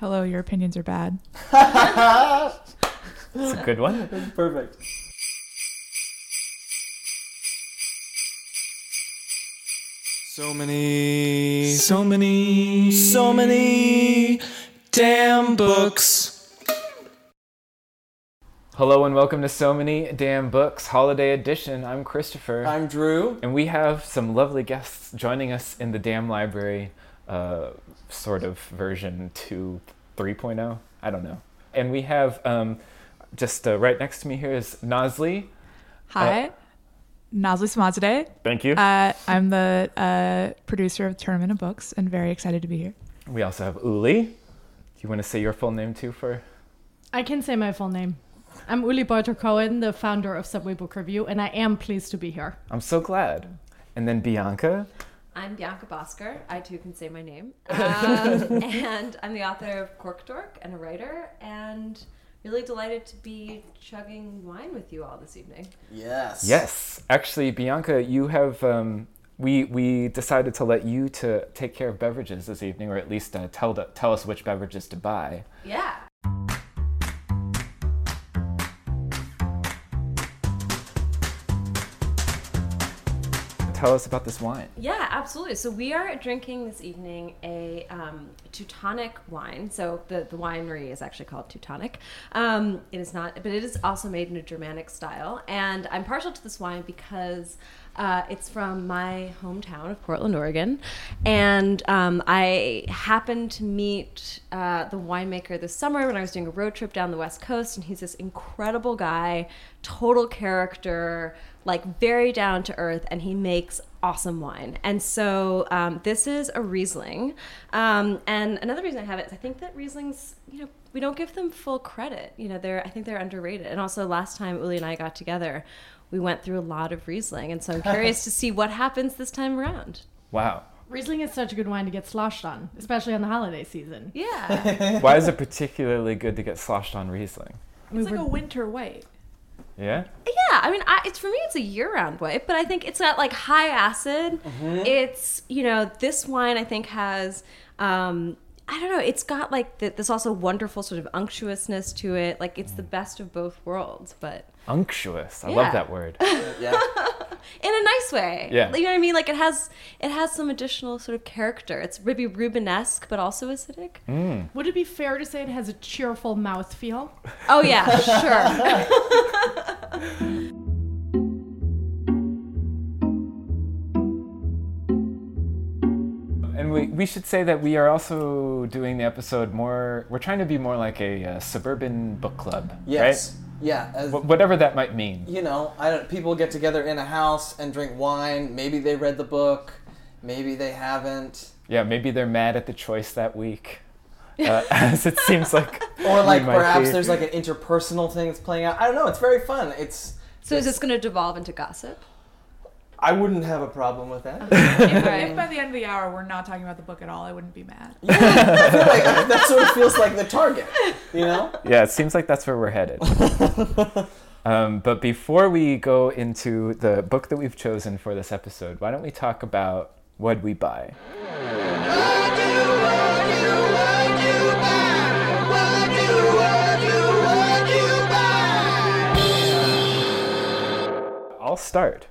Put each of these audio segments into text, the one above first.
Hello, your opinions are bad. It's a good one. Perfect. So many, so many, so many damn books. Hello and welcome to So Many Damn Books Holiday Edition. I'm Christopher. I'm Drew. and we have some lovely guests joining us in the Damn Library, uh, sort of version 2 3.0. I don't know. And we have um, just uh, right next to me here is Nozlee. Hi, Nozlee Samadzadeh. Thank you. Uh, I'm the uh, producer of Tournament of Books and very excited to be here. we also have Uli. Do you want to say your full name too for? I can say my full name. I'm Uli Beutter Cohen, the founder of Subway Book Review, and I am pleased to be here. I'm so glad. And then Bianca. I'm Bianca Bosker. I too can say my name. Um, and I'm the author of Cork Dork and a writer, and really delighted to be chugging wine with you all this evening. Yes. Yes, actually, Bianca, you have. Um, we we decided to let you to take care of beverages this evening, or at least uh, tell the, tell us which beverages to buy. Yeah. Tell us about this wine. Yeah, absolutely. So we are drinking this evening a um, Teutonic wine. So the, the winery is actually called Teutonic. Um, it is not, but it is also made in a Germanic style. And I'm partial to this wine because uh, it's from my hometown of Portland, Oregon. And um, I happened to meet uh, the winemaker this summer when I was doing a road trip down the West Coast. And he's this incredible guy, total character like very down to earth and he makes awesome wine and so um, this is a riesling um, and another reason i have it is i think that rieslings you know we don't give them full credit you know they're i think they're underrated and also last time uli and i got together we went through a lot of riesling and so i'm curious to see what happens this time around Wow. Riesling is such a good wine to get sloshed on, especially on the holiday season. yeah Why is it particularly good to get sloshed on Riesling? We It's like were- a winter white. Yeah? Yeah, I mean, I, it's for me, it's a year-round white, but I think it's got like high acid. It's you know, this wine I think has, um, I don't know, it's got like the, this also wonderful sort of unctuousness to it. Like it's the best of both worlds, but Unctuous. I Yeah. love that word. Yeah. in a nice way. Yeah. you know what I mean. Like it has it has some additional sort of character. It's maybe Rubenesque, but also acidic. Mm. Would it be fair to say it has a cheerful mouth feel? Oh yeah, sure. And we, we should say that we are also doing the episode more, we're trying to be more like a uh, suburban book club. Yes. Yeah. As, Wh- whatever that might mean. you know, I don't. People get together in a house and drink wine. Maybe they read the book. Maybe they haven't. Yeah, maybe they're mad at the choice that week. Uh, as it seems like. Or like perhaps be. there's like an interpersonal thing that's playing out. I don't know. It's very fun. It's. so is this going to devolve into gossip? I wouldn't have a problem with that. If, if by the end of the hour we're not talking about the book at all, I wouldn't be mad. I feel like that sort of feels like the target. You know. Yeah, it seems like that's where we're headed. um, but before we go into the book that we've chosen for this episode, why don't we talk about what we buy? I'll start.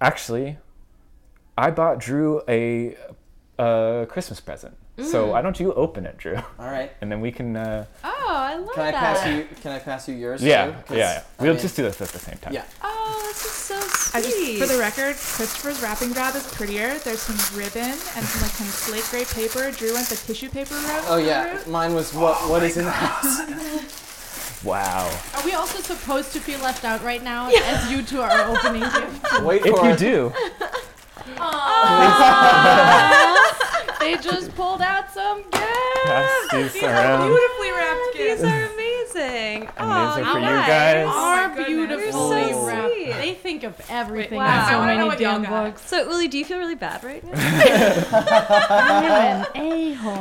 Actually, I bought Drew a, a Christmas present. So why don't you open it, Drew, All right. and then we can. Uh, Oh, I love Can I that. pass you? Can I pass you yours? yeah, too? yeah, 'Cause, yeah. We'll mean, just do this at the same time. Yeah. Oh, this is so sweet. just, for the record, Christopher's wrapping job is prettier. There's some ribbon and some like kind of slate gray paper. Drew went the tissue paper route. Oh yeah. Mine was what? What is in the house? Wow. Are we also supposed to feel left out right now as you two are opening gifts? Wait If for you it. do, They just pulled out some gifts. pass these These are around. Um, beautifully wrapped These gifts. are amazing. And Aw, these are for you nice. guys. Are oh my goodness. beautifully You're so wrapped. sweet. They think of everything. Wait, in wow. so I wanna many know what y'all damn got. books. So, Uli, do you feel really bad right now? I'm an a-hole.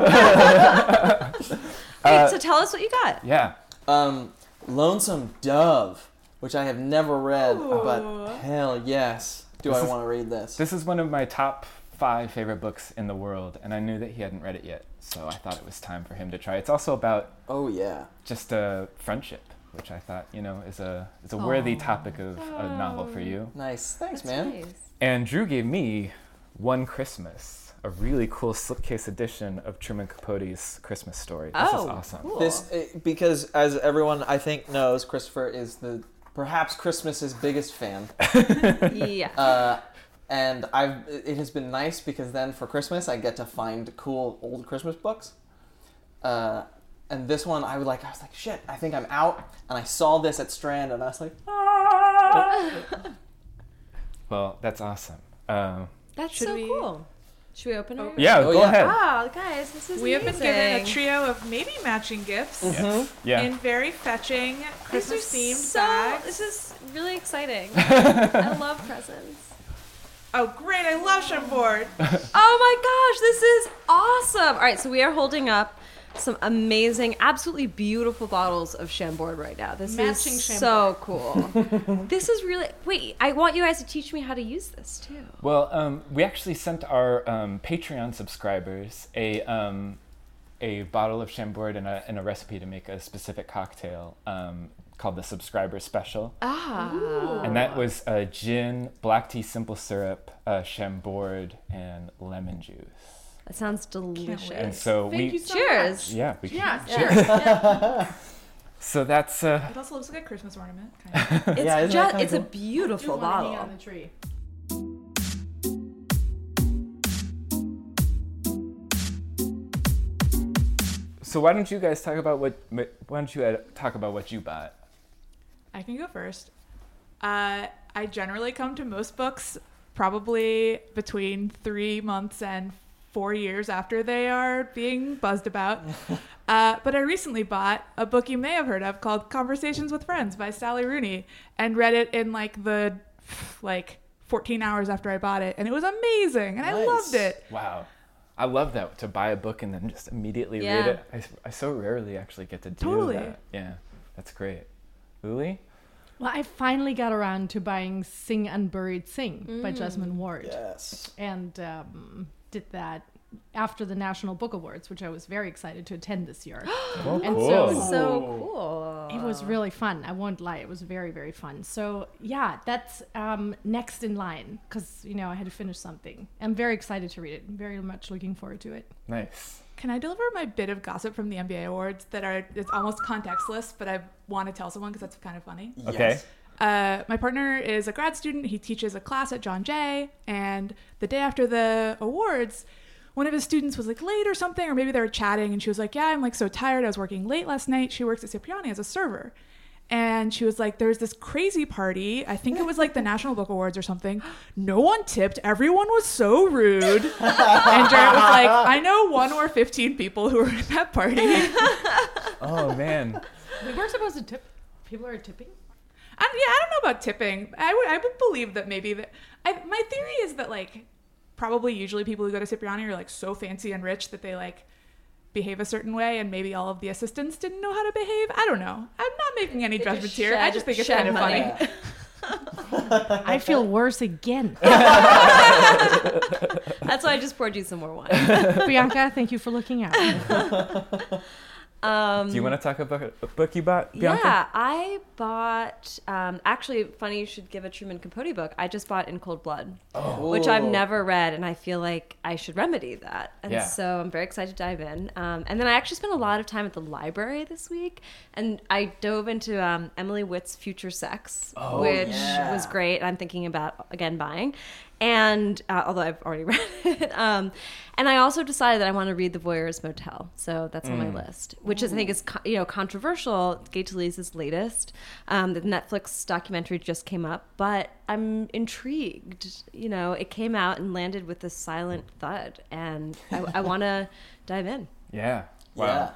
Wait, so uh, tell us what you got. Yeah. Um, Lonesome Dove, which I have never read, Ooh. but hell yes, do This I want to read this? This is one of my top five favorite books in the world, and I knew that he hadn't read it yet, so I thought it was time for him to try. It's also about Oh yeah. just a friendship, which I thought, you know, is a is a worthy topic of a novel for you. Nice. Thanks, That's man. nice. And Drew gave me One Christmas, a really cool slipcase edition of Truman Capote's Christmas story. This oh, is awesome. Cool. This eh, because as everyone I think knows, Christopher is the perhaps Christmas's biggest fan. yeah. Uh, and I've it has been nice because then for Christmas I get to find cool old Christmas books. Uh, and this one I would like I was like shit I think I'm out and I saw this at Strand and I was like Well, that's awesome. Um, That's so we- cool. Should we open it? yeah, Oh, go yeah. ahead. Oh, guys, this is We have been given a amazing. trio of maybe matching gifts Yes. Mm-hmm. Yeah. in very fetching These are Christmas themed so. bags. This is really exciting. I love presents. Oh, great! I love Chambord. Oh my gosh, this is awesome! All right, so we are holding up some amazing, absolutely beautiful bottles of Chambord right now. This Matching is Chambord. so cool. this is really. Wait, I want you guys to teach me how to use this too. Well, um, we actually sent our um, Patreon subscribers a um, a bottle of Chambord and a, and a recipe to make a specific cocktail um, called the Subscriber Special. Ah. And that was uh, gin, black tea, simple syrup, uh, Chambord, and lemon juice. That sounds delicious. And so Thank we, you so Cheers. yeah, we Yeah, Yeah. So that's uh, It also looks like a Christmas ornament. Kind of. It's Yeah, just it's a cool? Do beautiful wanna hang bottle. on the tree. so. Why don't you guys talk about what? Why don't you uh, talk about what you bought? I can go first. Uh, I generally come to most books probably between three months and four years after they are being buzzed about. uh, but I recently bought a book you may have heard of called Conversations with Friends by Sally Rooney and read it in like the like 14 hours after I bought it. And it was amazing. And I loved it. Wow. I love that to buy a book and then just immediately read it. I, I so rarely actually get to do Totally. that. Yeah, that's great. Uli? Well, I finally got around to buying Sing Unburied Sing by Mm. Jesmyn Ward. yes. and um, did that after the National Book Awards, which I was very excited to attend this year. Oh, And cool. so- So cool. It was really fun. I won't lie; it was very, very fun. So yeah, that's um, next in line because you know I had to finish something. I'm very excited to read it. I'm very much looking forward to it. nice. Can I deliver my bit of gossip from the NBA awards that are it's almost contextless, but I want to tell someone because that's kind of funny. Okay. Yes. Uh, my partner is a grad student. He teaches a class at John Jay, and the day after the awards, one of his students was like late or something, or maybe they were chatting, and she was like, "Yeah, I'm like so tired. I was working late last night." She works at Cipriani as a server. And she was like, There's this crazy party. I think it was like the National Book Awards or something. No one tipped. Everyone was so rude. And Jarrett was like, I know one or 15 people who were at that party. Oh man. We were supposed to tip. People are tipping. I, yeah, I don't know about tipping. I would I would believe that maybe that. I, my theory is that like probably usually people who go to Cipriani are like so fancy and rich that they like behave a certain way, and maybe all of the assistants didn't know how to behave. I don't know. I'm not making any They just judgments here. I just think it's kind of money. funny. I feel worse again. That's why I just poured you some more wine. Bianca, thank you for looking out. Um, Do you want to talk about a book you bought, Bianca? Yeah, I bought. Um, actually, funny you should give a Truman Capote book. I just bought In Cold Blood, which I've never read, and I feel like I should remedy that. And Yeah. so I'm very excited to dive in. Um, and then I actually spent a lot of time at the library this week, and I dove into um, Emily Witt's Future Sex, Oh, which yeah. was great. I'm thinking about again buying, and uh, although I've already read it, um, and I also decided that I want to read The Voyeur's Motel, so that's on my list, which is I think is co- you know controversial. Gay Talese's latest, um, the Netflix documentary just came up, but I'm intrigued. You know, it came out and landed with a silent thud, and I, I want to dive in. Yeah. Wow. Yeah.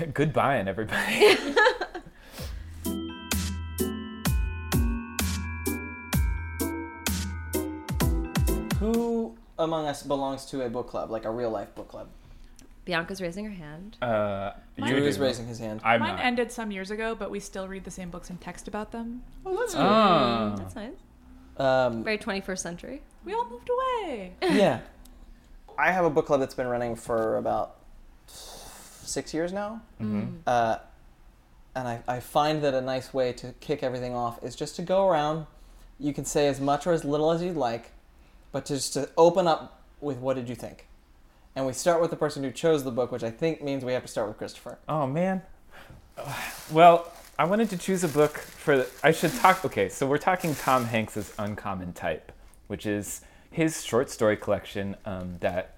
G- Good buying, everybody. Who among us belongs to a book club, like a real life book club? Bianca's raising her hand. Uh, Mine you Drew do. is raising his hand. I'm Mine not. ended some years ago, but we still read the same books and text about them. Oh, that's Oh. That's nice. Um, Very 21st century. We all moved away. yeah. I have a book club that's been running for about six years now. Mhm. Uh, and I, I find that a nice way to kick everything off is just to go around. You can say as much or as little as you'd like, but just to open up with what did you think? And we start with the person who chose the book, which I think means we have to start with Christopher. Oh man. Well, I wanted to choose a book for. The, I should talk. Okay, so we're talking Tom Hanks's Uncommon Type, which is his short story collection um, that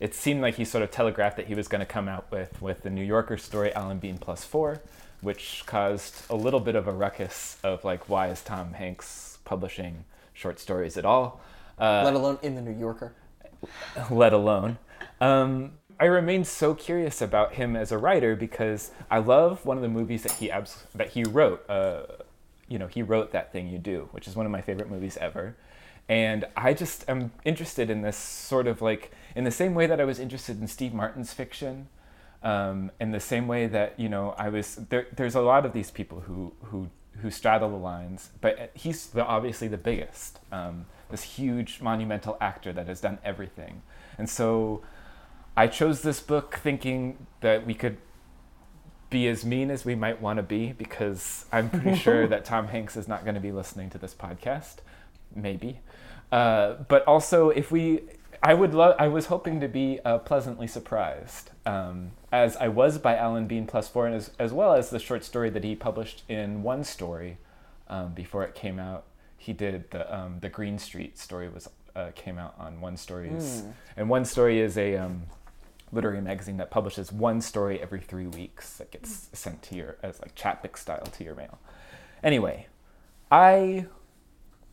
it seemed like he sort of telegraphed that he was going to come out with with the New Yorker story Alan Bean Plus Four, which caused a little bit of a ruckus of like, why is Tom Hanks publishing short stories at all? Uh, let alone in the New Yorker. let alone. Um, I remain so curious about him as a writer because I love one of the movies that he abs- that he wrote. Uh, you know, he wrote that thing you do, which is one of my favorite movies ever. And I just am interested in this sort of like in the same way that I was interested in Steve Martin's fiction, um, in the same way that you know I was there. There's a lot of these people who who who straddle the lines, but he's the, obviously the biggest. Um, this huge monumental actor that has done everything, and so I chose this book thinking that we could be as mean as we might want to be because I'm pretty sure that Tom Hanks is not going to be listening to this podcast. Maybe. Uh, but also, if we, I would love, I was hoping to be uh, pleasantly surprised, um, as I was by Alan Bean Plus Four, and as, as well as the short story that he published in One Story um, before it came out. He did the um, the Green Street story was uh, came out on One Stories, Hmm. and One Story is a um, literary magazine that publishes one story every three weeks that gets sent to your as like Chapbook style to your mail. Anyway, I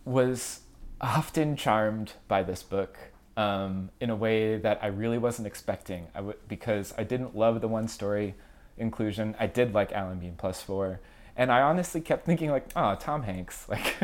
was often charmed by this book um, in a way that I really wasn't expecting. I w- because I didn't love the one story inclusion. I did like Alan Bean Plus Four, and I honestly kept thinking like, oh, Tom Hanks, like.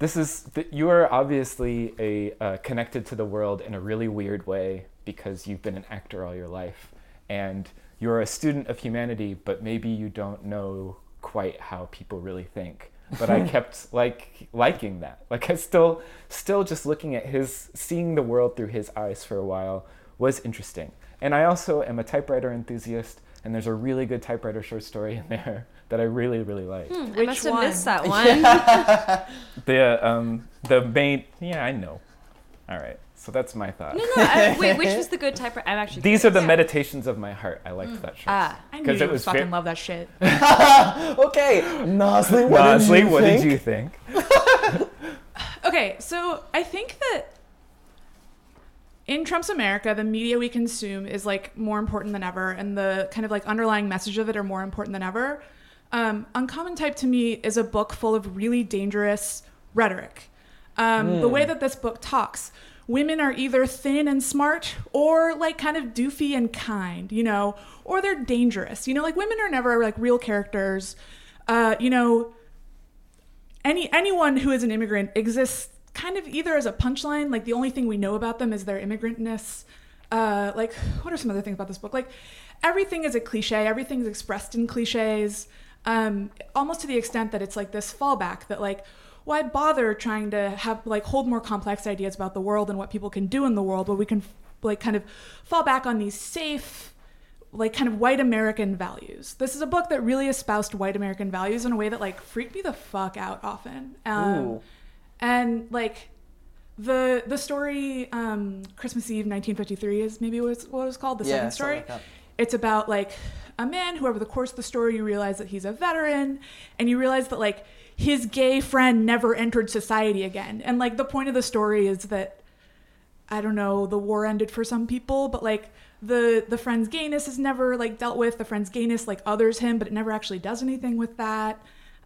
This is you are obviously a uh, connected to the world in a really weird way because you've been an actor all your life, and you're a student of humanity, but maybe you don't know quite how people really think. But I kept like liking that. Like I still, still just looking at his, seeing the world through his eyes for a while was interesting. And I also am a typewriter enthusiast, and there's a really good typewriter short story in there that I really, really like. I Which must have one? missed that one. The um the main yeah I know. All right, so that's my thought. no, no. I, wait, which was the good typewriter? I'm actually. These are the curious. meditations of my heart. I liked that short. Ah, I knew 'Cause you it was fucking ve- love that shit. okay, Nozlee, what Nozlee, did you what think? did you think? Okay, so I think that in Trump's America, the media we consume is like more important than ever, and the kind of like underlying message of it are more important than ever. Um, Uncommon Type to me is a book full of really dangerous rhetoric. Um, The way that this book talks, women are either thin and smart or like kind of doofy and kind, you know, or they're dangerous. You know, like women are never like real characters. Uh, you know, any anyone who is an immigrant exists kind of either as a punchline, like the only thing we know about them is their immigrantness. Uh, like, what are some other things about this book? Like, everything is a cliche. Everything's expressed in cliches, um, almost to the extent that it's like this fallback that like, why bother trying to have like hold more complex ideas about the world and what people can do in the world, where we can like kind of fall back on these safe like kind of white American values. This is a book that really espoused white American values in a way that like freaked me the fuck out often. Um, and like the the story um, Christmas Eve 1953 is maybe what it's, what it was called the Yeah, second story. like it's about like a man who over the course of the story you realize that he's a veteran and you realize that like his gay friend never entered society again. And like the point of the story is that I don't know, the war ended for some people, but like the the friend's gayness is never like dealt with. The friend's gayness like others him, but it never actually does anything with that.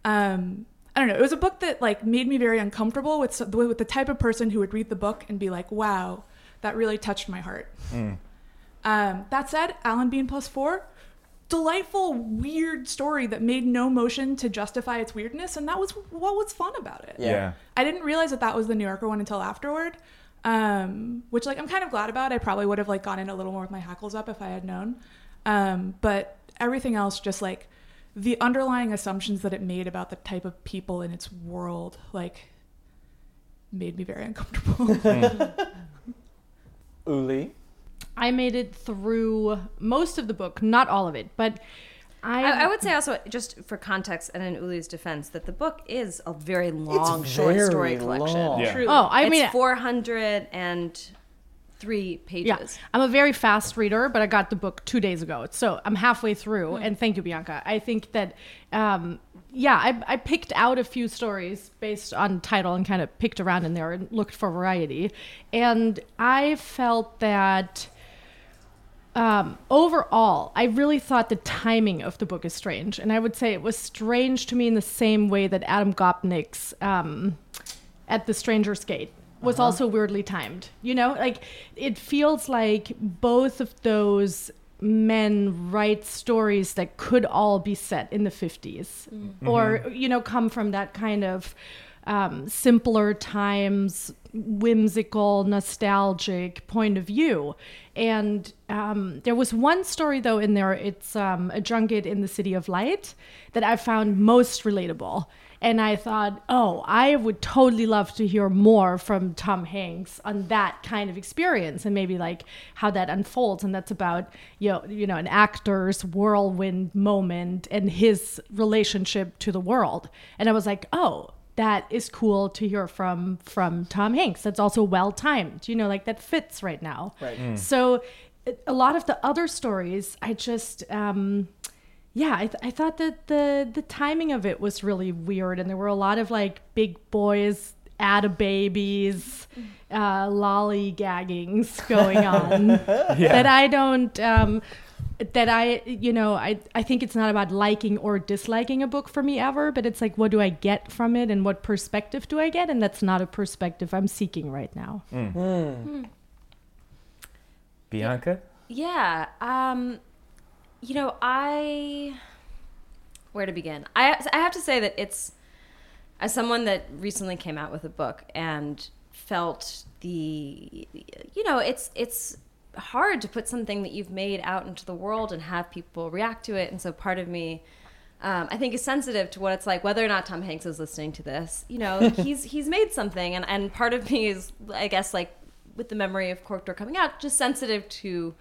Um I don't know. It was a book that like made me very uncomfortable with so- with the type of person who would read the book and be like, "Wow, that really touched my heart." Um, that said, Alan Bean plus four, delightful, weird story that made no motion to justify its weirdness, and that was what was fun about it. Yeah. yeah. I didn't realize that that was the New Yorker one until afterward, um, which like I'm kind of glad about. I probably would have like gone in a little more with my hackles up if I had known, um, but everything else just like the underlying assumptions that it made about the type of people in its world like made me very uncomfortable. Uli. I made it through most of the book, not all of it, but I, I, I would say also, just for context and in Uli's defense, that the book is a very long short very story collection. Yeah. Truly. Oh, I it's mean, 403 pages. yeah, I'm a very fast reader, but I got the book two days ago, so I'm halfway through. And thank you, Bianca. I think that, um, yeah, I, I picked out a few stories based on title and kind of picked around in there and looked for variety, and I felt that. Um, overall, I really thought the timing of the book is strange, and I would say it was strange to me in the same way that Adam Gopnik's um, "At the Stranger's Gate" was also weirdly timed. You know, like it feels like both of those men write stories that could all be set in the 50s or you know come from that kind of um, simpler times whimsical nostalgic point of view. And um, there was one story though in there. It's um, a junket in the city of light that i found most relatable. And i thought oh i would totally love to hear more from tom hanks on that kind of experience and maybe like how that unfolds. And that's about you know, you know an actor's whirlwind moment and his relationship to the world. And i was like oh that is cool to hear from from Tom Hanks. That's also well timed. You know, like that fits right now. Right. So a lot of the other stories, I just um yeah, I, th- I thought that the the timing of it was really weird, and there were a lot of like big boys, ada babies, uh, lollygaggings going on that I don't um, that I you know I I think it's not about liking or disliking a book for me ever, but it's like what do I get from it and what perspective do I get, and that's not a perspective I'm seeking right now. Hmm. Hmm. Hmm. Bianca? Yeah. Um, you know, I. Where to begin? I I have to say that it's as someone that recently came out with a book and felt the you know it's it's hard to put something that you've made out into the world and have people react to it. And so part of me um, I think is sensitive to what it's like whether or not Tom Hanks is listening to this. You know he's he's made something. And and part of me is I guess like with the memory of Cork Dork coming out just sensitive to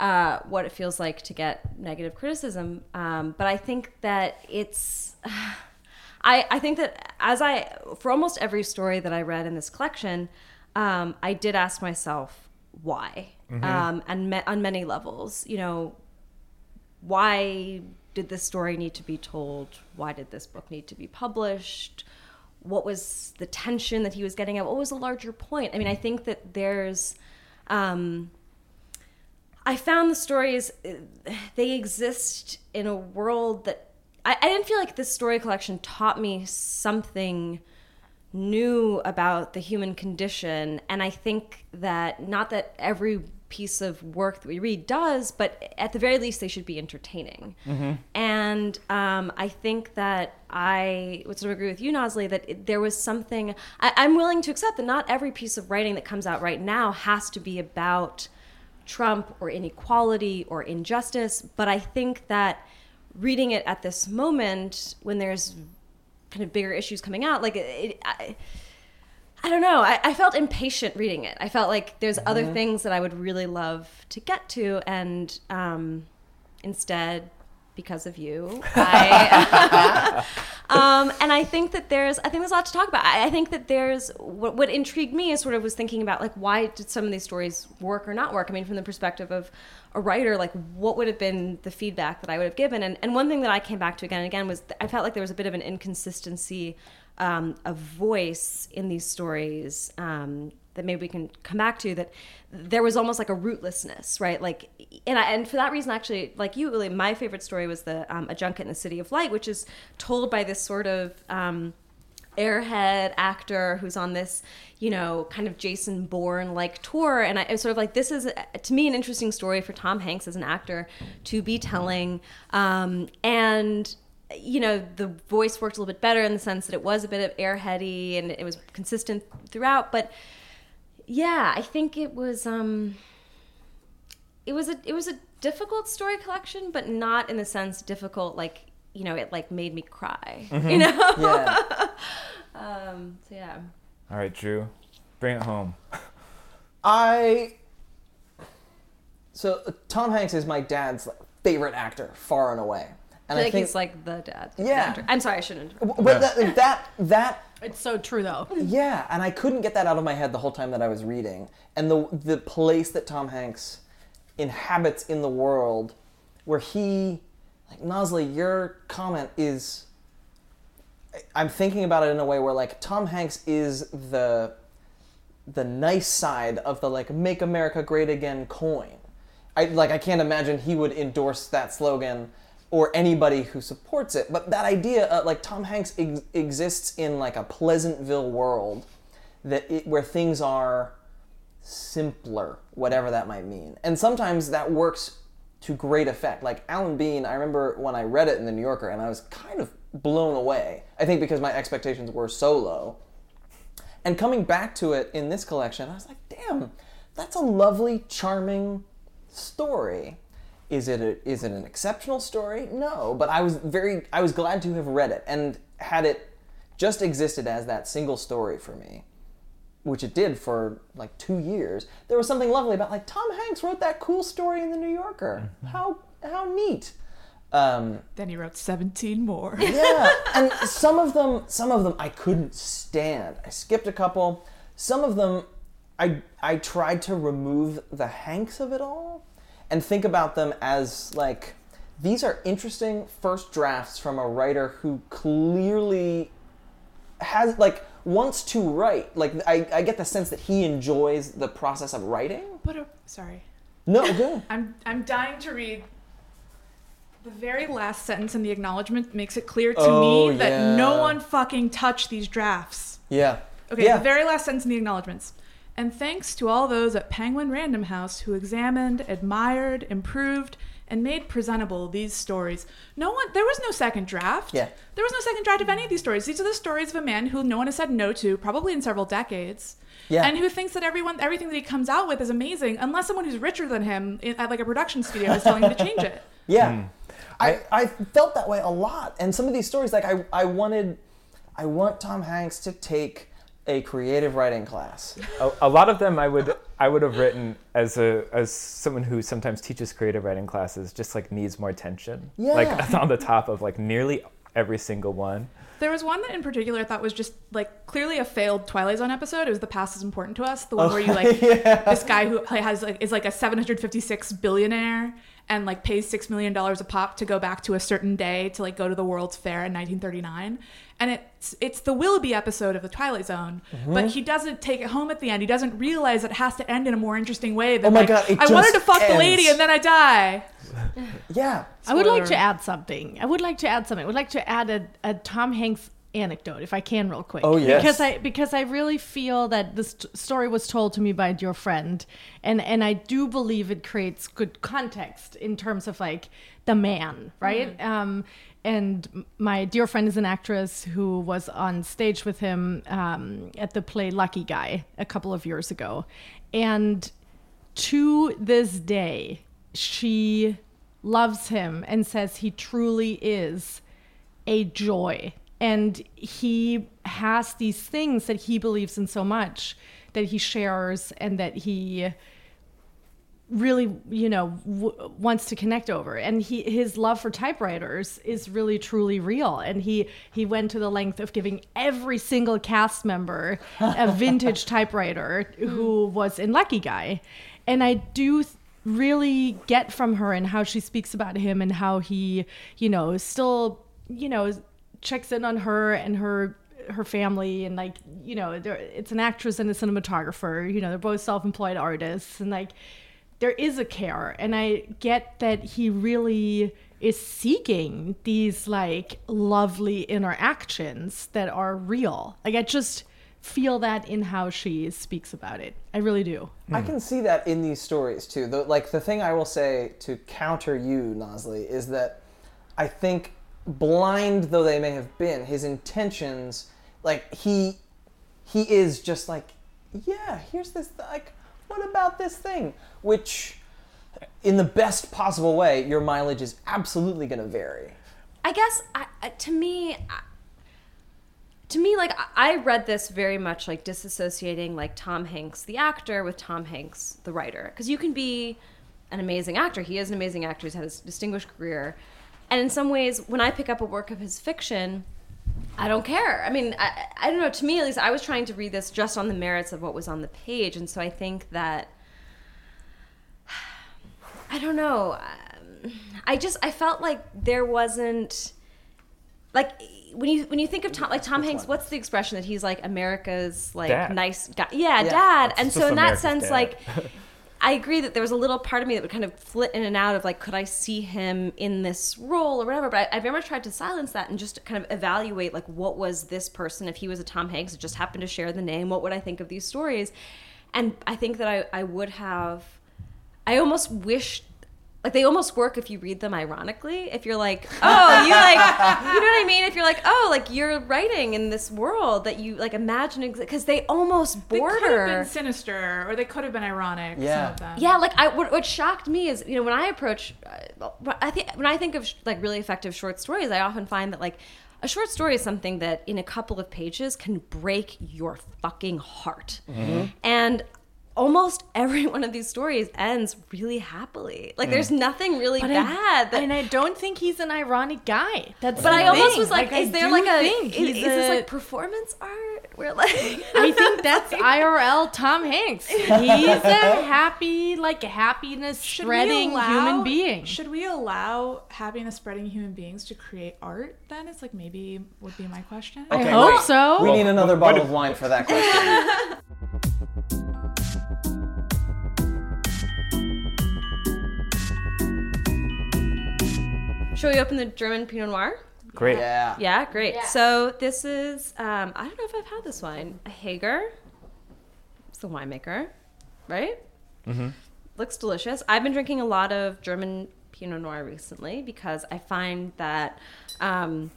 uh, what it feels like to get negative criticism. Um, but I think that it's, I, I think that as I, for almost every story that I read in this collection, um, I did ask myself why, um, and me- on many levels, you know, why did this story need to be told? Why did this book need to be published? What was the tension that he was getting at? What was the larger point? I mean, I think that there's, um, I found the stories, they exist in a world that I, I didn't feel like this story collection taught me something new about the human condition. And I think that not that every piece of work that we read does, but at the very least, they should be entertaining. And um, I think that I would sort of agree with you, Nozlee, that it, there was something I, I'm willing to accept that not every piece of writing that comes out right now has to be about Trump or inequality or injustice, but I think that reading it at this moment when there's kind of bigger issues coming out, like it, I, I don't know, I, I felt impatient reading it. I felt like there's other things that I would really love to get to, and um, instead because of you. I, um, and I think that there's, I think there's a lot to talk about. I, I think that there's what, what intrigued me is sort of was thinking about like why did some of these stories work or not work? I mean, from the perspective of a writer, like what would have been the feedback that I would have given? And and one thing that I came back to again and again was I felt like there was a bit of an inconsistency um, of voice in these stories. Um, that maybe we can come back to that there was almost like a rootlessness right? Like and I, and for that reason actually like you really my favorite story was the um, a junket in the city of light which is told by this sort of um, airhead actor who's on this you know kind of jason bourne like tour. And I, was sort of like this is to me an interesting story for tom hanks as an actor to be telling. Um, and you know the voice worked a little bit better in the sense that it was a bit of airheady and it was consistent throughout but yeah i think it was um it was a it was a difficult story collection but not in the sense difficult like you know it like made me cry you know Yeah. um so yeah All right, Drew, bring it home. I. So uh, Tom Hanks is my dad's favorite actor, far and away. And I I, think think he's like the dad. Yeah. actor. I'm sorry, I shouldn't. W- but that, that that It's so true though. yeah, and I couldn't get that out of my head the whole time that I was reading. And the the place that Tom Hanks inhabits in the world, where he, like Nozlee, your comment is. I'm thinking about it in a way where like Tom Hanks is the the nice side of the like make America great again coin. I like I can't imagine he would endorse that slogan or anybody who supports it. But that idea, uh, like Tom Hanks ex- exists in like a Pleasantville world that it, where things are simpler, whatever that might mean. And sometimes that works to great effect. Like Alan Bean, I remember when I read it in the New Yorker and I was kind of blown away. I think because my expectations were so low. And coming back to it in this collection, I was like, damn, that's a lovely, charming story. Is it a, is it an exceptional story? No, but I was very I was glad to have read it and had it just existed as that single story for me, which it did for like 2 years. There was something lovely about like Tom Hanks wrote that cool story in the New Yorker. How how neat. Um, Then he wrote 17 more. yeah, and some of them, some of them I couldn't stand. I skipped a couple. Some of them, I I tried to remove the Hanks of it all, and think about them as like these are interesting first drafts from a writer who clearly has like wants to write. Like I, I get the sense that he enjoys the process of writing. But uh, sorry, No, good. I'm I'm dying to read. The very last sentence in the acknowledgement makes it clear to Oh, me that no one fucking touched these drafts. Yeah. Okay, Yeah. the very last sentence in the acknowledgments. And thanks to all those at Penguin Random House who examined, admired, improved, and made presentable these stories. No one, there was no second draft. Yeah. There was no second draft of any of these stories. These are the stories of a man who no one has said no to, probably in several decades. Yeah. And who thinks that everyone, everything that he comes out with is amazing, unless someone who's richer than him at like a production studio is telling him to change it. Yeah. Hmm. I, I felt that way a lot. And some of these stories, like I, I wanted I want Tom Hanks to take a creative writing class. A, a lot of them I would I would have written as a as someone who sometimes teaches creative writing classes, just like needs more tension. Like on the top of like nearly every single one. There was one that in particular I thought was just like clearly a failed Twilight Zone episode. It was the past is important to us. The one where you like this guy who has like is like a 756 billionaire and like pays six million dollars a pop to go back to a certain day to like go to the World's Fair in 1939. And it's it's the Willoughby episode of the Twilight Zone, but mm-hmm. he doesn't take it home at the end. He doesn't realize it has to end in a more interesting way than Oh my like, God, I wanted to just fuck the lady and then I die. Yeah. I would like to add something. I would like to add something. I would like to add a, a Tom Hanks anecdote, if I can, real quick. Oh, yes. Because I because I really feel that this t- story was told to me by your friend, and and I do believe it creates good context in terms of like the man, right? Um, and my dear friend is an actress who was on stage with him um, at the play Lucky Guy a couple of years ago, and to this day, she loves him and says he truly is a joy. And he has these things that he believes in so much that he shares and that he really you know w- wants to connect over. And he his love for typewriters is really truly real. And he he went to the length of giving every single cast member a vintage typewriter who was in lucky guy. And i do th- really get from her and how she speaks about him and how he you know still you know checks in on her and her her family and like you know it's an actress and a cinematographer you know they're both self-employed artists and like there is a care. And i get that he really is seeking these like lovely interactions that are real. Like i just feel that in how she speaks about it. I really do. I can see that in these stories too. The, like the thing I will say to counter you, Nozlee, is that I think blind though they may have been, his intentions, like he he is just like, yeah, here's this like, what about this thing? Which, in the best possible way, your mileage is absolutely going to vary. I guess I, to me, to me, like I read this very much like disassociating like Tom Hanks, the actor, with Tom Hanks, the writer, because you can be an amazing actor. He is an amazing actor. He's had a distinguished career, and in some ways, when I pick up a work of his fiction, I don't care. I mean, I, I don't know. To me, at least, I was trying to read this just on the merits of what was on the page, and so I think that I don't know. Um, I just I felt like there wasn't like when you when you think of Tom like Tom Hanks, what's the expression that he's like America's like Dad. nice guy? Yeah, Yeah. dad. And so just in that sense, dad. like I agree that there was a little part of me that would kind of flit in and out of like, could I see him in this role or whatever? But I, I very much tried to silence that and just kind of evaluate like, what was this person? If he was a Tom Hanks, it just happened to share the name. What would I think of these stories? And I think that I, I would have, I almost wish. Like they almost work if you read them ironically. If you're like, oh, you like, you know what I mean? If you're like, oh, like you're writing in this world that you like imagine, because they almost They border. could have been sinister, or they could have been ironic. Yeah. Some of them. Yeah, like I what, what shocked me is you know when I approach, uh, I think when I think of sh- like really effective short stories, I often find that like a short story is something that in a couple of pages can break your fucking heart, and almost every one of these stories ends really happily. Like mm. there's nothing really But I- bad. that, and I don't think he's an ironic guy. That's but the I almost was like, I is there like a think is, he's is this like performance art? We're like I think that's IRL Tom Hanks. He's a happy, like happiness Should spreading we allow, human being. Should we allow happiness spreading human beings to create art? Then it's like maybe would be my question. I hope wait. so. We need another what bottle of wine for that question. Shall we open the German Pinot Noir? Great. yeah. Yeah, great. So this is um, I don't know if I've had this wine. A Hager. It's the winemaker, right? Mm-hmm. Looks delicious. I've been drinking a lot of German Pinot Noir recently because I find that um,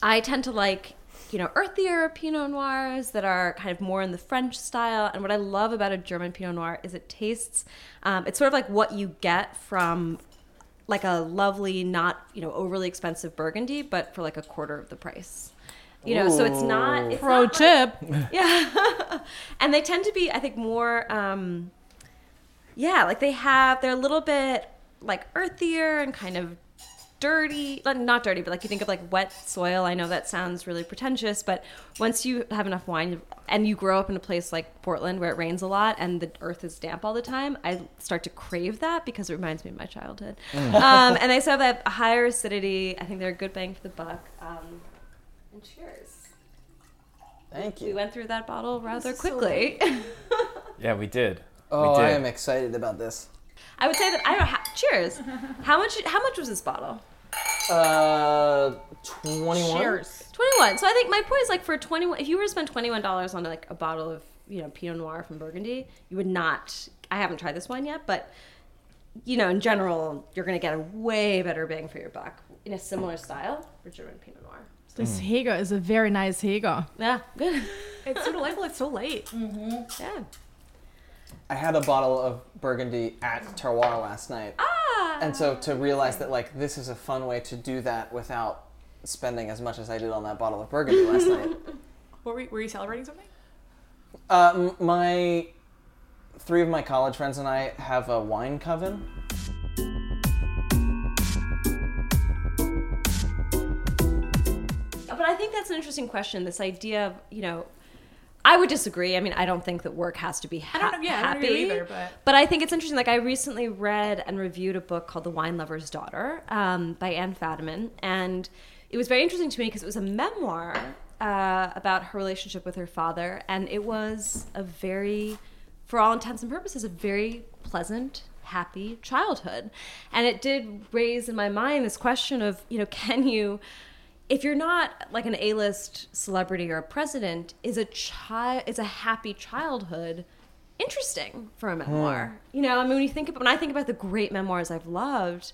I tend to like you know earthier Pinot Noirs that are kind of more in the French style. And what I love about a German Pinot Noir is it tastes. Um, it's sort of like what you get from like a lovely, not you know overly expensive Burgundy, but for like a quarter of the price. You know, so it's not it's Pro not like- tip. yeah, and they tend to be, I think, more. Um, yeah, like they have they're a little bit like earthier and kind of dirty not dirty but like you think of like wet soil i know that sounds really pretentious but once you have enough wine and you grow up in a place like portland where it rains a lot and the earth is damp all the time i start to crave that because it reminds me of my childhood um, and they still have a higher acidity i think they're a good bang for the buck um, and cheers Thank you. we went through that bottle rather is so quickly Yeah, we did. Oh, we did. I am excited about this. I would say that I don't. Ha- cheers. How much? How much was this bottle? Uh, 21? Cheers. Twenty-one. So I think my point is like for twenty-one. If you were to spend twenty-one dollars on like a bottle of you know Pinot Noir from Burgundy, you would not. I haven't tried this wine yet, but you know, in general, you're going to get a way better bang for your buck in a similar style for German Pinot Noir. This Hager is a very nice Hager. Yeah, good. It's so delightful. It's so late. Mm-hmm. Yeah. I had a bottle of Burgundy at Terroir last night. Ah. And so to realize that like this is a fun way to do that without spending as much as I did on that bottle of Burgundy last night. Were, we, were you celebrating something? Uh, m- my three of my college friends and I have a wine coven. But I think that's an interesting question. This idea of, you know, I would disagree. I mean, I don't think that work has to be ha- I don't know. Yeah, I don't happy. either. But But I think it's interesting. Like I recently read and reviewed a book called The Wine Lover's Daughter um, by Anne Fadiman, and it was very interesting to me because it was a memoir uh, about her relationship with her father, and it was a very, for all intents and purposes, a very pleasant, happy childhood, and it did raise in my mind this question of, you know, can you if you're not like an A-list celebrity or a president, is a child is a happy childhood interesting for a memoir? You know, I mean, when you think about when I think about the great memoirs I've loved,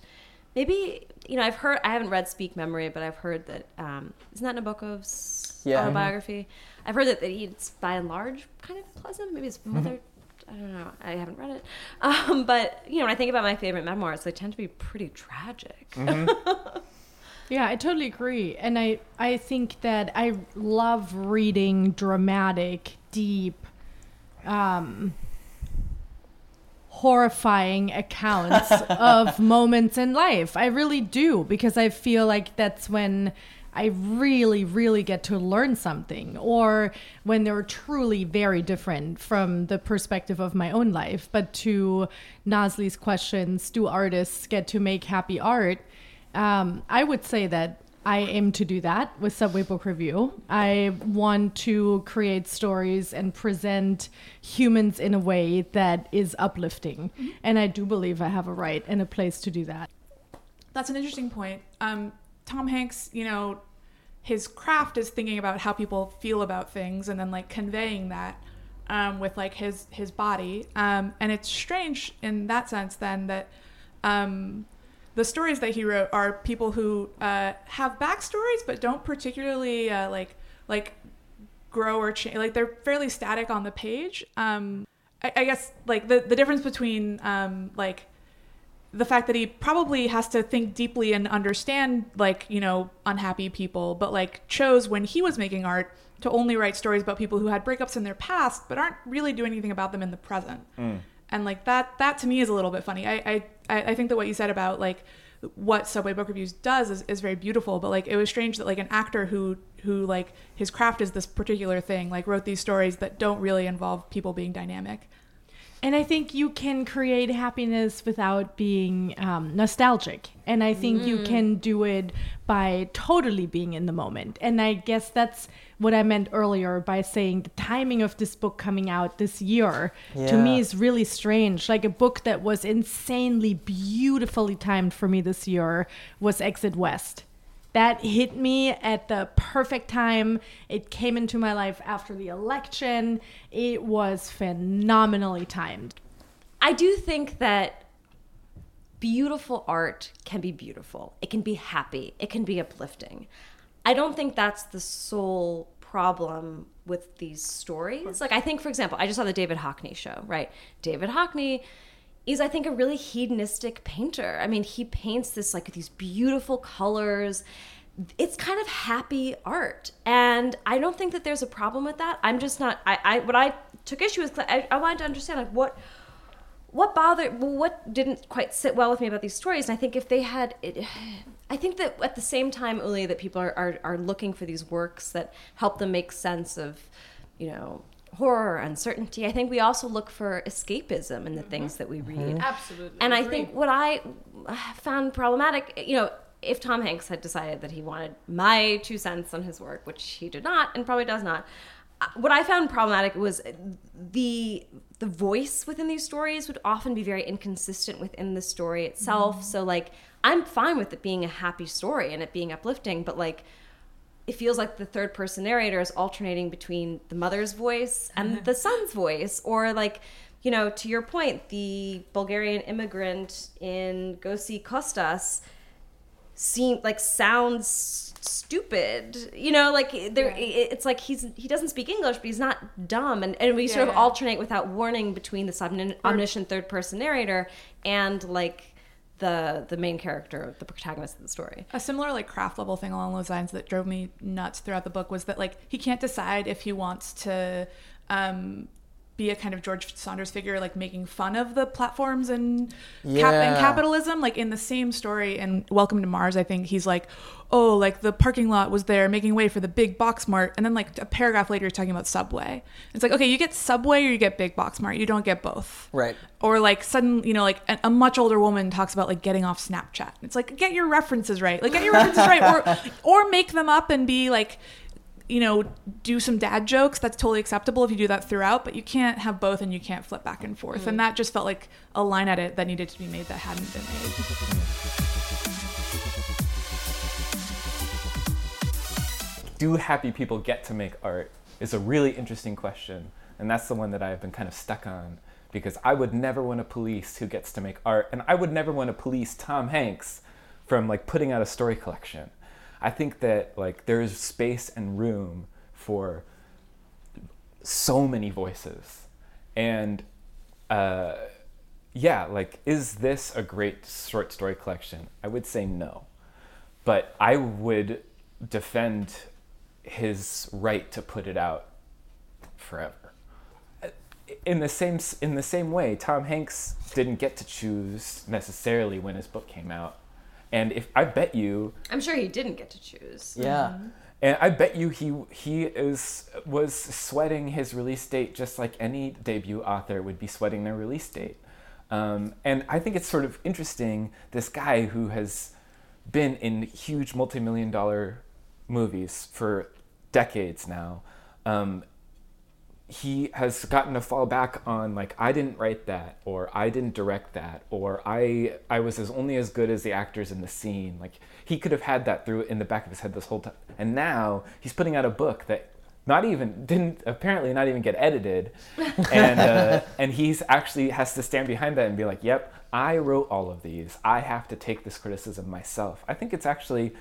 maybe you know I've heard I haven't read Speak Memory, but I've heard that um, isn't that Nabokov's Yeah. autobiography? I've heard that, that he's by and large kind of pleasant. Maybe his mother. I don't know. I haven't read it, um, but you know, when I think about my favorite memoirs, they tend to be pretty tragic. Yeah, I totally agree. And I I think that I love reading dramatic, deep, um horrifying accounts of moments in life. I really do because I feel like that's when I really, really get to learn something, or when they're truly very different from the perspective of my own life. But to Nozlee's questions, do artists get to make happy art? Um, I would say that I aim to do that with Subway Book Review. I want to create stories and present humans in a way that is uplifting. And I do believe I have a right and a place to do that. That's an interesting point. Um, Tom Hanks, you know, his craft is thinking about how people feel about things and then like conveying that um, with like his his body. Um, and it's strange in that sense then that um, the stories that he wrote are people who uh, have backstories but don't particularly uh, like like grow or change. Like they're fairly static on the page. Um, I, I guess like the the difference between um, like the fact that he probably has to think deeply and understand like you know unhappy people but like chose when he was making art to only write stories about people who had breakups in their past but aren't really doing anything about them in the present and like that that to me is a little bit funny i i i think that what you said about like what subway book reviews does is, is very beautiful but like it was strange that like an actor who who like his craft is this particular thing like wrote these stories that don't really involve people being dynamic And I think you can create happiness without being um, nostalgic. And I think you can do it by totally being in the moment. And I guess that's what I meant earlier by saying the timing of this book coming out this year to me is really strange. Like a book that was insanely beautifully timed for me this year was Exit West. That hit me at the perfect time. It came into my life after the election. It was phenomenally timed. I do think that beautiful art can be beautiful. It can be happy. It can be uplifting. I don't think that's the sole problem with these stories. Like I think for example, I just saw the David Hockney show, right? David Hockney is I think a really hedonistic painter. I mean, he paints this like these beautiful colors. It's kind of happy art. And I don't think that there's a problem with that. I'm just not I, I what I took issue with I, I wanted to understand like what what bothered what didn't quite sit well with me about these stories and i think if they had it, i think that at the same time uli that people are, are, are looking for these works that help them make sense of you know horror uncertainty. I think we also look for escapism in the mm-hmm. things that we mm-hmm. read. Absolutely. and i think what i uh, found problematic you know if tom hanks had decided that he wanted my two cents on his work which he did not and probably does not uh, what I found problematic was the the voice within these stories would often be very inconsistent within the story itself. Mm-hmm. So like I'm fine with it being a happy story and it being uplifting, but like it feels like the third person narrator is alternating between the mother's voice and mm-hmm. the son's voice. Or like you know to your point the bulgarian immigrant in gosi see costas seem like sounds stupid you know like there it- it's like he's he doesn't speak english but he's not dumb and, and we sort of Yeah. alternate without warning between this omni- omniscient third person narrator and like the the main character the protagonist of the story a similar like craft level thing along those lines that drove me nuts throughout the book was that like he can't decide if he wants to um be a kind of George Saunders figure, like making fun of the platforms and, cap- Yeah. and capitalism. Like in the same story in Welcome to Mars, I think he's like, oh, like the parking lot was there making way for the big box mart. And then like a paragraph later, he's talking about Subway. It's like, okay, you get Subway or you get big box mart. You don't get both. Right. Or like sudden, you know, like a, a much older woman talks about like getting off Snapchat. It's like get your references right. Like get your references right, or or make them up and be like, you know, do some dad jokes. That's totally acceptable if you do that throughout. But you can't have both, and you can't flip back and forth. And mm. that just felt like a line edit that needed to be made that hadn't been made. Do happy people get to make art is a really interesting question. And that's the one that i've been kind of stuck on because i would never want to police who gets to make art. And i would never want to police tom hanks from like putting out a story collection. I think that like there's space and room for so many voices. And uh, yeah like is this a great short story collection? I would say no. But I would defend his right to put it out forever. In the same in the same way, Tom Hanks didn't get to choose necessarily when his book came out, and if I bet you, I'm sure he didn't get to choose. Yeah. and I bet you he he is was sweating his release date just like any debut author would be sweating their release date. Um, and I think it's sort of interesting this guy who has been in huge multi-million dollar movies for decades now. Um, he has gotten to fall back on like I didn't write that or I didn't direct that or I I was as only as good as the actors in the scene. Like he could have had that through in the back of his head this whole time. And now he's putting out a book that not even didn't apparently not even get edited and uh, and he's actually has to stand behind that and be like yep i wrote all of these i have to take this criticism myself i think it's actually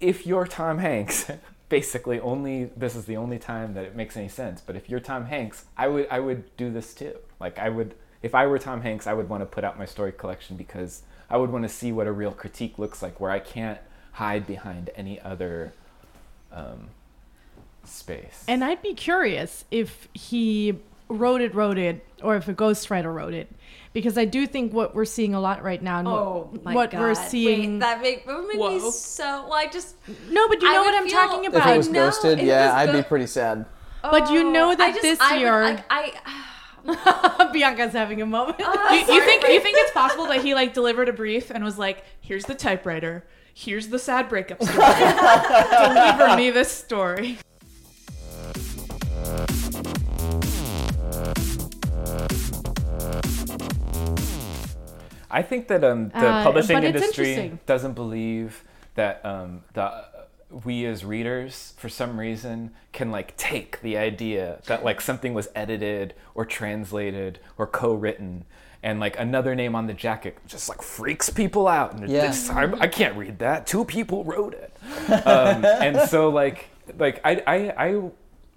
if you're tom hanks basically only this is the only time that it makes any sense but if you're tom hanks i would i would do this too. Like i would if i were tom hanks i would want to put out my story collection because i would want to see what a real critique looks like where i can't hide behind any other um, space. And I'd be curious if he wrote it, wrote it, or if a ghostwriter wrote it, because I do think what we're seeing a lot right now, and Oh what, my what we're seeing. Wait, that make, that would make me so. Well, I just. no, but you I know what I'm feel- talking If If about. it was know, ghosted, if it yeah, was I'd be pretty sad. But you know Oh, that I just, this I would- year- like, I. Bianca's having a moment. Ah, you, you think you think it's possible that he like delivered a brief and was like, "Here's the typewriter. Here's the sad breakup story. Deliver me this story." I think that um, the Uh, publishing industry doesn't believe that um, the we as readers, for some reason, can like take the idea that like something was edited or translated or co-written, and like another name on the jacket just like freaks people out. And Yeah. this, I, I can't read that. Two people wrote it, um, and so like like I I I,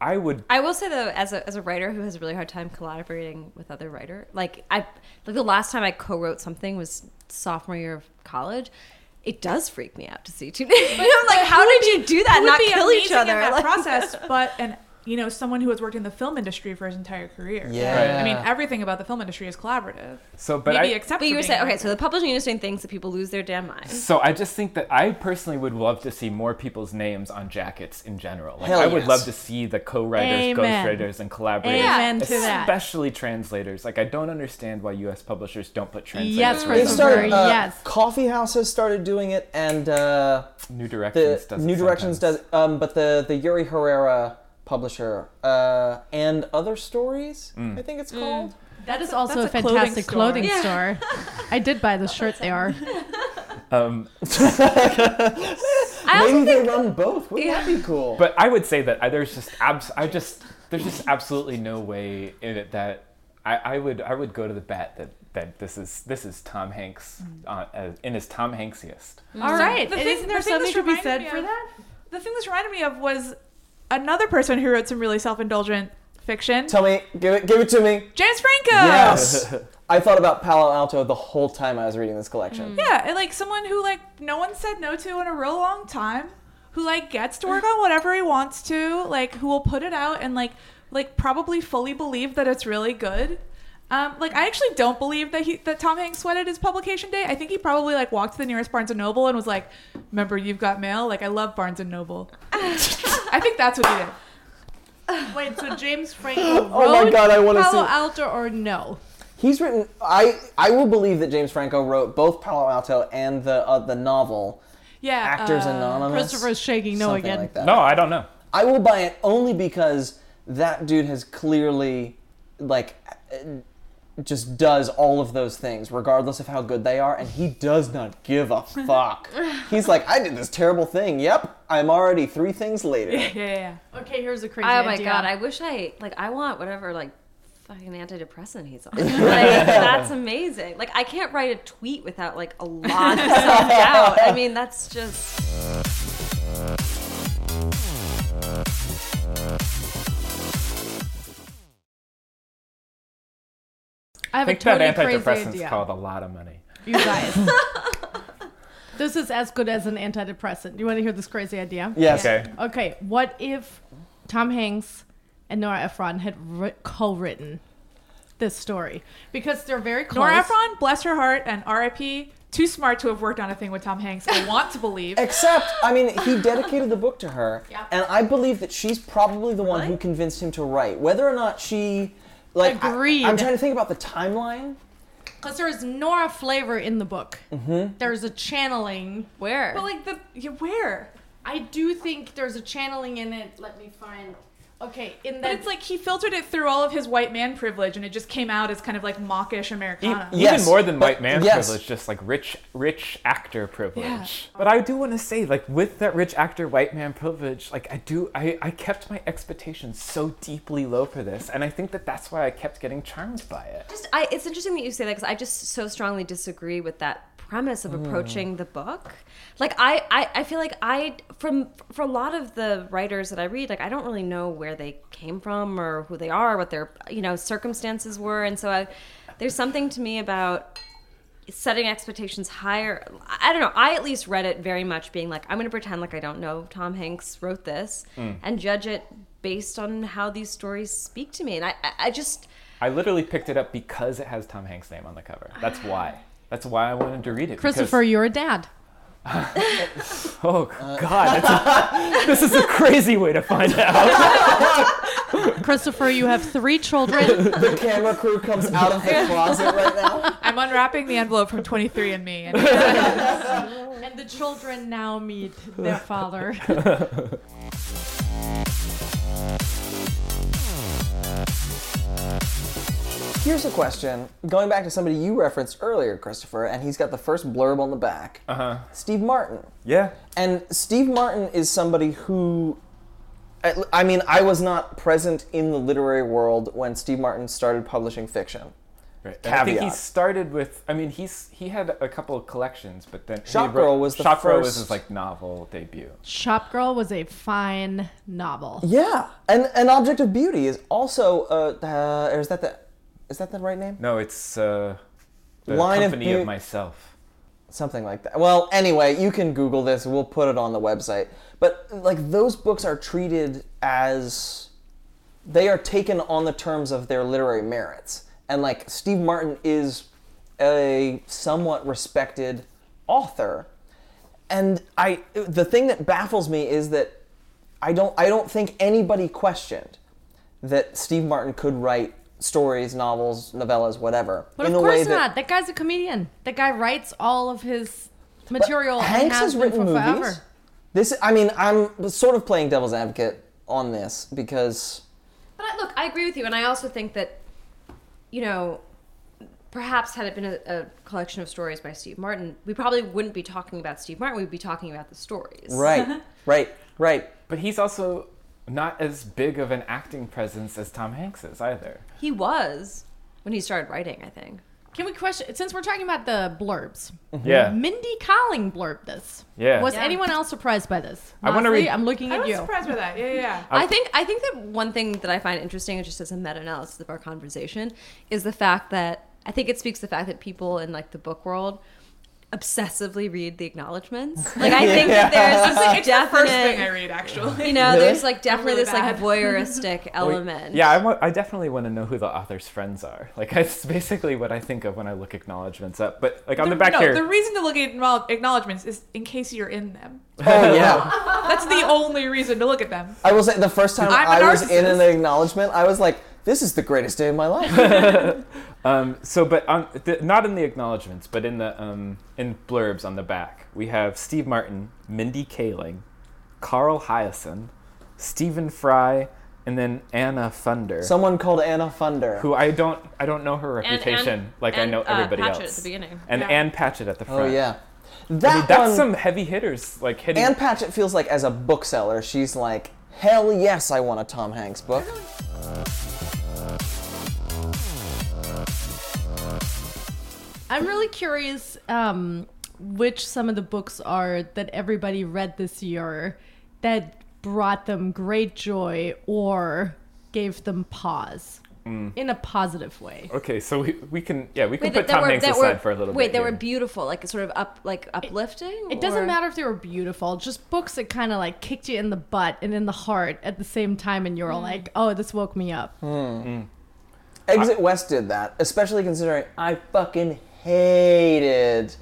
I would I will say though, as a as a writer who has a really hard time collaborating with other writer, like I like the last time I co-wrote something was sophomore year of college. It does freak me out to see two names. I'm like, how did you do that? Who Not kill each other? in that Like- process, but an you know someone who has worked in the film industry for his entire career. Yeah. I mean, everything about the film industry is collaborative. so but Maybe I, except But for you were saying okay, so the publishing industry thinks that people lose their damn minds. So I just think that I personally would love to see more people's names on jackets in general. Like Hell I would love to see the co-writers, Amen. ghostwriters, and collaborators, Amen to that. especially translators. Like I don't understand why U.S. publishers don't put translators. Yes, right They've Christopher, started. Uh, yes. Coffee House has started doing it, and uh, New the Directions does. it New Directions sometimes. does. Um, but the the Yuri Herrera publisher uh, and other stories, Mm. I think it's called. That is also a that's a clothing fantastic store. clothing Yeah. store. I did buy the shirt there. Um, I also Maybe they run both. Wouldn't that be cool? but I would say that I, there's just abs- I just there's just absolutely no way in it that I, I would I would go to the bet that that this is this is Tom Hanks uh, as, in his Tom Hanksiest. All right. the thing- isn't there thing something this to be said for that? The thing this reminded me of was another person who wrote some really self-indulgent fiction. Tell me, give it, give it to me. James Franco. Yes. I thought about Palo Alto the whole time I was reading this collection. Mm. Yeah, and like someone who like no one said no to in a real long time, who like gets to work on whatever he wants to, like who will put it out and like like probably fully believe that it's really good. Um, like I actually don't believe that he that Tom Hanks sweated his publication day. I think he probably like walked to the nearest Barnes and Noble and was like, "Remember, you've got mail." Like I love Barnes and Noble. I think that's what he did. Wait, so James Franco Oh my God, I wanna Palo see- Alto or no? He's written. I I will believe that James Franco wrote both Palo Alto and the uh, the novel Yeah, Actors uh, Anonymous. Christopher's shaking no something again. Like that. No, I don't know. I will buy it only because that dude has clearly, like, uh, just does all of those things, regardless of how good they are, and he does not give a fuck. He's like, I did this terrible thing. Yep, I'm already three things later. Yeah, yeah, yeah. Okay, here's a crazy Oh my god! I wish I like. I want whatever like fucking antidepressant he's on. Like, that's amazing. Like I can't write a tweet without like a lot of self doubt. I mean, that's just. I have I think a totally that crazy antidepressants idea. called a lot of money. You guys. this is as good as an antidepressant. Do you want to hear this crazy idea? Yes. Okay. Okay, what if Tom Hanks and Nora Ephron had ri- co-written this story because they're very close. Nora Ephron, bless her heart, and R.I.P. Too smart to have worked on a thing with Tom Hanks. I want to believe. Except, I mean, he dedicated the book to her, Yep. and I believe that she's probably the one who convinced him to write. Whether or not she, like, I- Agreed. I'm trying to think about the timeline. Because there is Nora flavor in the book. Mm-hmm. There's a channeling. Where? But like the yeah, where? I do think there's a channeling in it. Let me find. Okay, in But it's like he filtered it through all of his white man privilege, and it just came out as kind of like mawkish E- Americana. Yes, Even more than white man yes. privilege, just like rich, rich actor privilege. Yeah. But I do want to say, like, with that rich actor white man privilege, like, I do, I, I kept my expectations so deeply low for this, and I think that that's why I kept getting charmed by it. just I, it's interesting that you say that because I just so strongly disagree with that premise of mm. approaching the book. Like I, I, I feel like I from for a lot of the writers that I read, like I don't really know where they came from or who they are, what their you know circumstances were, and so I, there's something to me about setting expectations higher. I don't know. I at least read it very much being like, I'm going to pretend like I don't know Tom Hanks wrote this mm. and judge it based on how these stories speak to me. And I, I just, I literally picked it up because it has Tom Hanks' name on the cover. That's why. That's why I wanted to read it. because- Christopher, you're a dad. Oh God, that's a, this is a crazy way to find out. Christopher, you have three children. The camera crew comes out of the closet right now. I'm unwrapping the envelope from 23andMe, and and the children now meet their father. Here's a question. Going back to somebody you referenced earlier, Christopher, and he's got the first blurb on the back. Uh huh. Steve Martin. Yeah. And Steve Martin is somebody who. I I mean, I was not present in the literary world when Steve Martin started publishing fiction. Right. And I think he started with. I mean, he's he had a couple of collections, but then he Shop wrote- Girl was the Shop Girl was his like novel debut. Shop Girl was a fine novel. Yeah, and an object of beauty is also. Uh, uh, is that the, is that the right name? No, it's uh, the Line of company of, myself. Something like that. Well, anyway, you can Google this. We'll put it on the website. But like those books are treated as they are taken on the terms of their literary merits. And like Steve Martin is a somewhat respected author. And I the thing that baffles me is that I don't I don't think anybody questioned that Steve Martin could write stories, novels, novellas, whatever. But in of the way course that not. That guy's a comedian. That guy writes all of his material and Hanks has has written for movies. forever. This, I mean, I'm sort of playing devil's advocate on this because But I, look, I agree with you, and I also think that, you know, perhaps had it been a, a collection of stories by Steve Martin, we probably wouldn't be talking about Steve Martin. We'd be talking about the stories. right, right, right. But he's also not as big of an acting presence as Tom Hanks is either. He was when he started writing. I think. Can we question since we're talking about the blurbs? Mm-hmm. Yeah. Mindy Kaling blurbed this. Yeah. Was Yeah. anyone else surprised by this? I want to read. I'm looking I at you. I was surprised by that. Yeah, yeah, yeah. I think I think that one thing that I find interesting, just as a meta-analysis of our conversation, is the fact that I think it speaks to the fact that people in like the book world obsessively read the acknowledgments. Like I think Yeah. that there's this It's the first thing I read, actually. you know, there's like definitely really this like voyeuristic element. Yeah, I, want, I definitely want to know who the author's friends are. Like, that's basically what I think of when I look acknowledgments up. But, like, on the, back no, here. the reason to look at acknowledgements is in case you're in them. Oh yeah. That's the only reason to look at them. I will say the first time I'm a I was in an acknowledgement, I was like, "This is the greatest day of my life." Um, so, but on, the, not in the acknowledgments, but in the um, in blurbs on the back, we have Steve Martin, Mindy Kaling, Carl Hiaasen, Stephen Fry, and then Anna Funder, Someone called Anna Funder. who I don't I don't know her reputation and- like I know uh, everybody Patchett else. at the beginning. And Yeah. Ann Patchett at the front. oh yeah. I That mean, that's one, some heavy hitters, like hitting. Ann Patchett feels like as a bookseller, she's like, "Hell yes, I want a Tom Hanks book." I'm really curious um, which some of the books are that everybody read this year that brought them great joy or gave them pause mm. in a positive way. Okay, so we, we can yeah we can Wait, put Tom were, Hanks aside were, for a little wait, bit. Wait, they here. were beautiful, like sort of up, like uplifting. It doesn't matter if they were beautiful, just books that kind of like kicked you in the butt and in the heart at the same time, and you're all mm. like, oh, this woke me up. Hmm. Hmm. Exit West did that, especially considering I fucking hated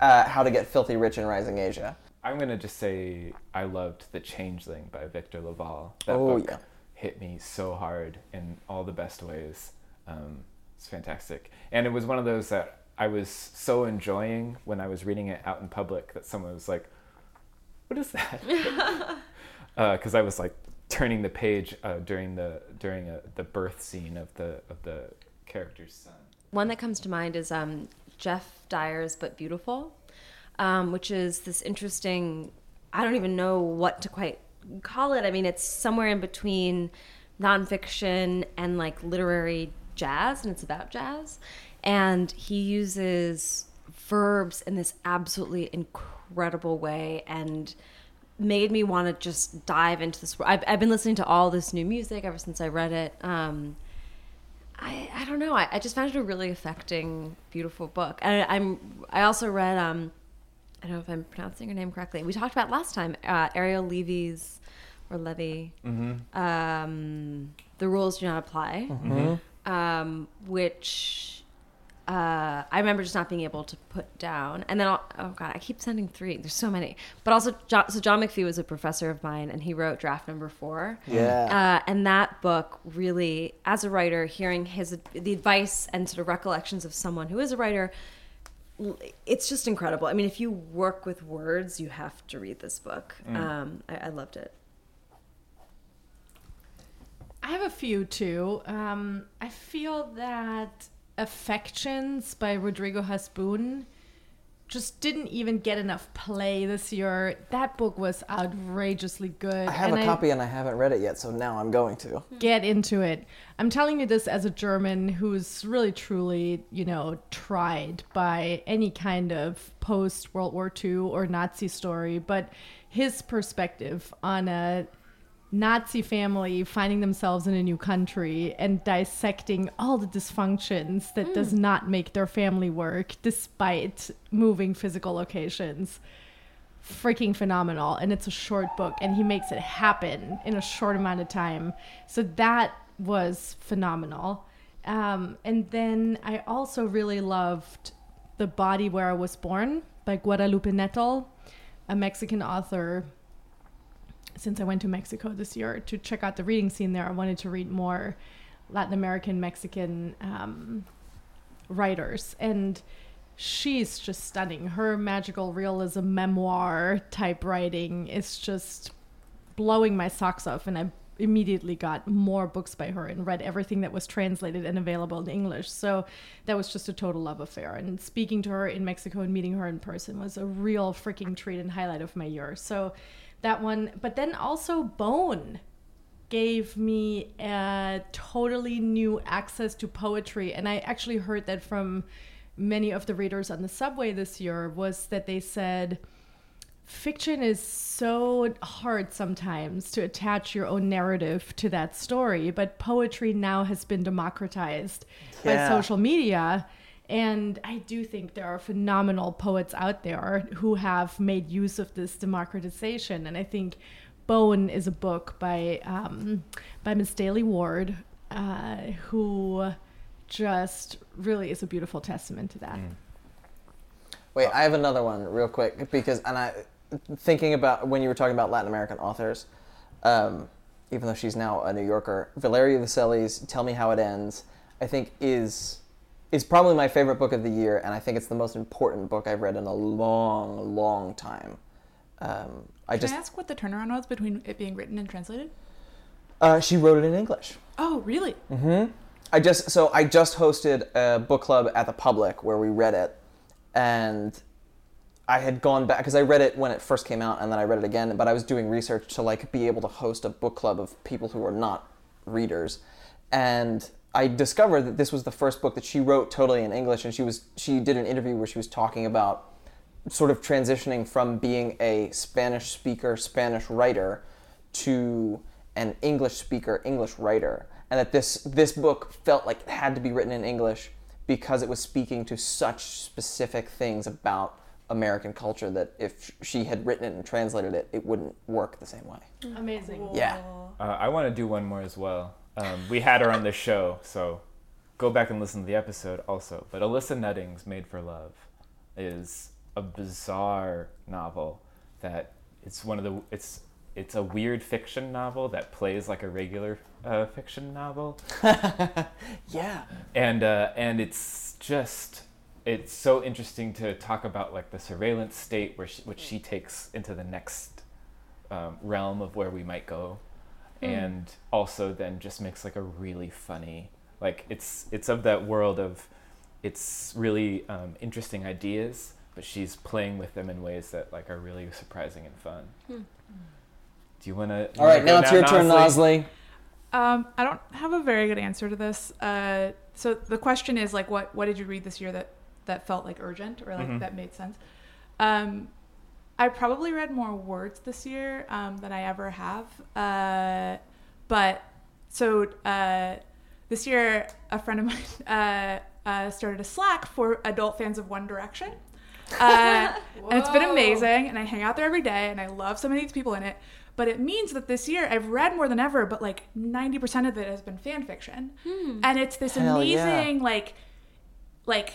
uh, How to Get Filthy Rich in Rising Asia. I'm gonna just say I loved The Changeling by Victor LaValle. That Oh, book yeah. hit me so hard in all the best ways. Um, it's fantastic, and it was one of those that I was so enjoying when I was reading it out in public that someone was like, "What is that?" Because I was like turning the page uh, during the during a, the birth scene of the of the character's son. One that comes to mind is um, Geoff Dyer's But Beautiful, um, which is this interesting, I don't even know what to quite call it. I mean, it's somewhere in between nonfiction and like literary jazz, and it's about jazz. And he uses verbs in this absolutely incredible way and made me want to just dive into this. I've, I've been listening to all this new music ever since I read it. Um, I, I don't know. I, I just found it a really affecting, beautiful book. And I, I'm I also read um I don't know if I'm pronouncing her name correctly. We talked about last time uh, Ariel Levy's or Levy. Um, the rules do not apply. Um, which uh, I remember just not being able to put down. And then, I'll, oh god, I keep sending three. There's so many. But also, John, so John McPhee was a professor of mine, and he wrote draft number four. Yeah. Uh, and that book really, as a writer, hearing his the advice and sort of recollections of someone who is a writer, it's just incredible. I mean, if you work with words, you have to read this book. Um, I, I loved it. I have a few too. Um, I feel that Affections by Rodrigo Hasbun just didn't even get enough play this year. That book was outrageously good. I have and a copy and I haven't read it yet, so now I'm going to. Hmm. get into it. I'm telling you this as a German who's really truly, you know, tried by any kind of post World War II or Nazi story, but his perspective on a Nazi family finding themselves in a new country and dissecting all the dysfunctions that does not make their family work despite moving physical locations. Freaking phenomenal and it's a short book and he makes it happen in a short amount of time. So that was phenomenal. Um, and then i also really loved the body where i was born by guadalupe nettel a mexican author since i went to mexico this year to check out the reading scene there i wanted to read more latin american mexican um, writers. And she's just stunning. Her magical realism memoir type writing is just blowing my socks off and i immediately got more books by her and read everything that was translated and available in english. So that was just a total love affair. And speaking to her in mexico and meeting her in person was a real freaking treat and highlight of my year. So that one. But then also bone gave me a totally new access to poetry. And i actually heard that from many of the readers on the subway this year was that they said fiction is so hard sometimes to attach your own narrative to that story but poetry now has been democratized by social media And I do think there are phenomenal poets out there who have made use of this democratization. And I think Bone is a book by um, by Miss Daley-Ward, uh, who just really is a beautiful testament to that. Wait, I have another one real quick because, and I, thinking about when you were talking about Latin American authors, um, even though she's now a New Yorker, Valeria Luiselli's "Tell Me How It Ends," I think is is probably my favorite book of the year, and I think it's the most important book I've read in a long, long time. Um, I Can just I ask what the turnaround was between it being written and translated? uh, she wrote it in English. Oh, really? Mm-hmm. I just so I just hosted a book club at the Public where we read it, and I had gone back because I read it when it first came out, and then I read it again. But I was doing research to like be able to host a book club of people who are not readers, and I discovered that this was the first book that she wrote totally in English, and she was she did an interview where she was talking about sort of transitioning from being a Spanish speaker, Spanish writer to an English speaker, English writer, and that this this book felt like it had to be written in English because it was speaking to such specific things about American culture that if she had written it and translated it, it wouldn't work the same way. Amazing. Yeah. Uh, I want to do one more as well. Um, we had her on the show, so go back and listen to the episode also. But Alyssa Nutting's Made for Love is a bizarre novel that it's one of the it's it's a weird fiction novel that plays like a regular uh, fiction novel Yeah. and uh, and it's just it's so interesting to talk about like the surveillance state where she, which she takes into the next um, realm of where we might go and also then just makes like a really funny like it's it's of that world of it's really um, interesting ideas but she's playing with them in ways that like are really surprising and fun do you want to All right, now it's your turn, Nozlee. Um, I don't have a very good answer to this. Uh, so the question is like, what what did you read this year that that felt like urgent or like Mhm. that made sense? Um, I probably read more words this year um, than I ever have. Uh, but so uh, this year, a friend of mine uh, uh, started a Slack for adult fans of One Direction. Uh, and it's been amazing, and I hang out there every day, and I love some of these people in it. But it means that this year I've read more than ever, but like 90% of it has been fan fiction. And it's this Hell yeah. amazing, like, like,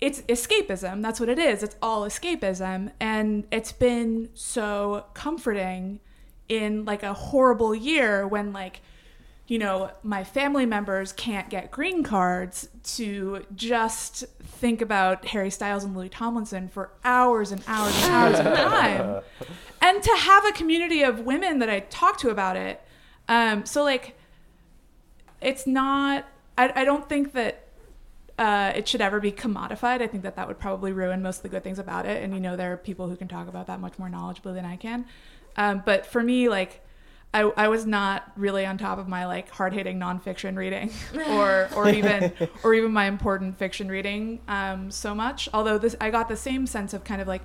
it's escapism. That's what it is. It's all escapism. And it's been so comforting in like a horrible year when, like, you know, my family members can't get green cards to just think about Harry Styles and Louis Tomlinson for hours and hours and hours of time. And to have a community of women that I talk to about it. Um, so, like, it's not, I, I don't think that uh, it should ever be commodified. I think that that would probably ruin most of the good things about it. And, you know, there are people who can talk about that much more knowledgeably than I can. Um, but for me, like, I, I was not really on top of my like hard hitting nonfiction reading or or even or even my important fiction reading um, so much. Although this I got the same sense of kind of like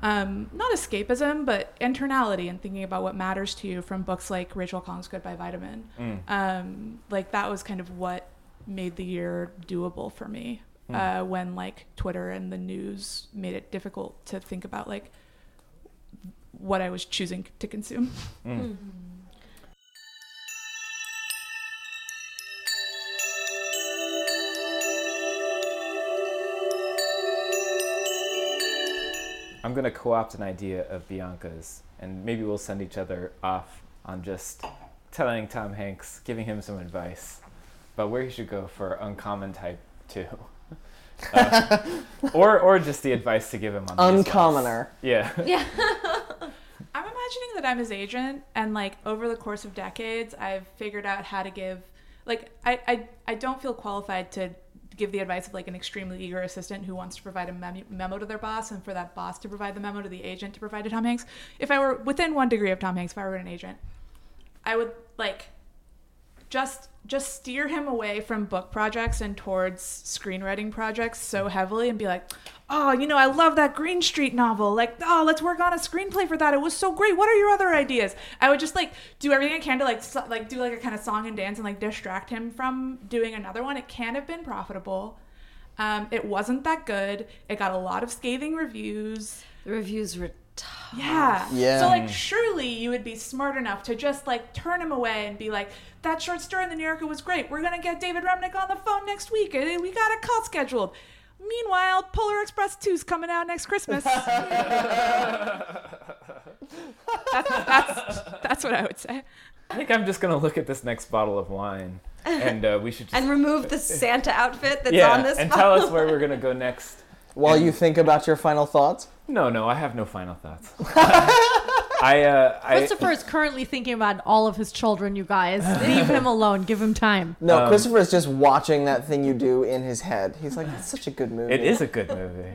um, not escapism but internality and thinking about what matters to you from books like Rachel Khong's Goodbye Vitamin. Mm. Um, like that was kind of what made the year doable for me uh, when like Twitter and the news made it difficult to think about like what I was choosing to consume. Mm. I'm gonna co-opt an idea of Bianca's, and maybe we'll send each other off on just telling Tom Hanks, giving him some advice about where he should go for uncommon type two, Uh, or or just the advice to give him on these ones. Uncommoner. Yeah. Yeah. I'm imagining that I'm his agent, and like over the course of decades, I've figured out how to give. Like, I, I, I don't feel qualified to give the advice of like an extremely eager assistant who wants to provide a mem- memo to their boss, and for that boss to provide the memo to the agent to provide to Tom Hanks. If I were within one degree of Tom Hanks, if I were an agent, I would like just just steer him away from book projects and towards screenwriting projects so heavily and be like oh you know i love that green street novel. Like oh let's work on a screenplay for that. It was so great. What are your other ideas? I would just like do everything i can to like so, like do like a kind of song and dance and like distract him from doing another one. It can have been profitable. Um, it wasn't that good. It got a lot of scathing reviews. The reviews were tough. Yeah. Yeah. So like surely you would be smart enough to just like turn him away and be like, that short story in the New Yorker was great. We're gonna get David Remnick on the phone next week. and We got a call scheduled. Meanwhile, Polar Express 2's coming out next Christmas. that's, that's, that's what I would say. I think I'm just gonna look at this next bottle of wine, and uh, we should just And remove the Santa outfit that's yeah, on this and tell us where we're gonna go next. While you think about your final thoughts, No, no, I have no final thoughts. I, uh, I, Christopher is currently thinking about all of his children, you guys. Leave him alone. Give him time. no, Um, Christopher is just watching that thing you do in his head. He's like, "That's such a good movie." it is a good movie.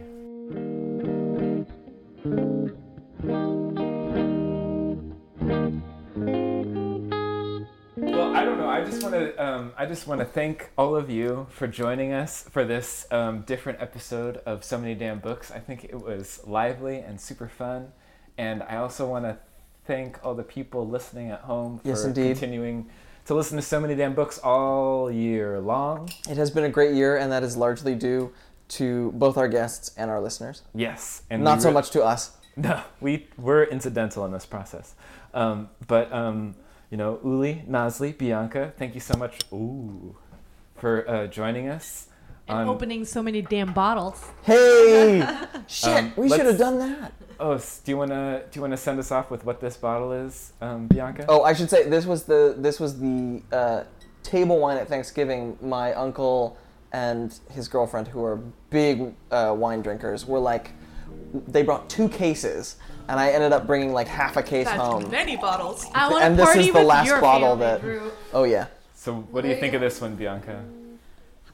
Well, I don't know. I just want to. Um, I just want to thank all of you for joining us for this um, different episode of So Many Damn Books. I think it was lively and super fun, and I also want to thank all the people listening at home for Yes, indeed. continuing to listen to So Many Damn Books all year long. It has been a great year, and that is largely due to both our guests and our listeners. Yes, and Not we so much to us. No, we we're incidental in this process. Um, but um, you know, Uli, Nozlee, Bianca, thank you so much. Ooh, for uh, joining us. And on- opening so many damn bottles. Hey, shit, Um, we should have let's- done that. Oh, s- do you wanna do you wanna send us off with what this bottle is, um, Bianca? Oh, I should say this was the this was the uh, table wine at Thanksgiving. My uncle and his girlfriend, who are big uh, wine drinkers, were like, they brought two cases, and I ended up bringing like half a case That's home. many bottles. I want And to this party is the last bottle that- Drew. Oh yeah. So what do you think of this one, Bianca?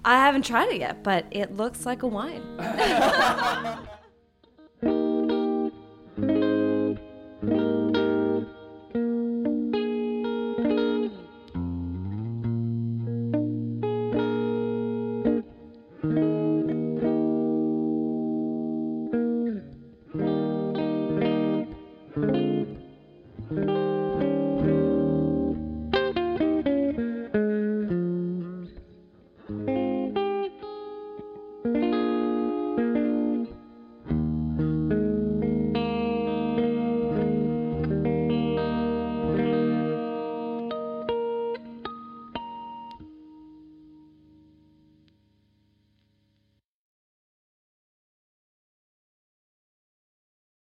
I haven't tried it yet, but it looks like a wine.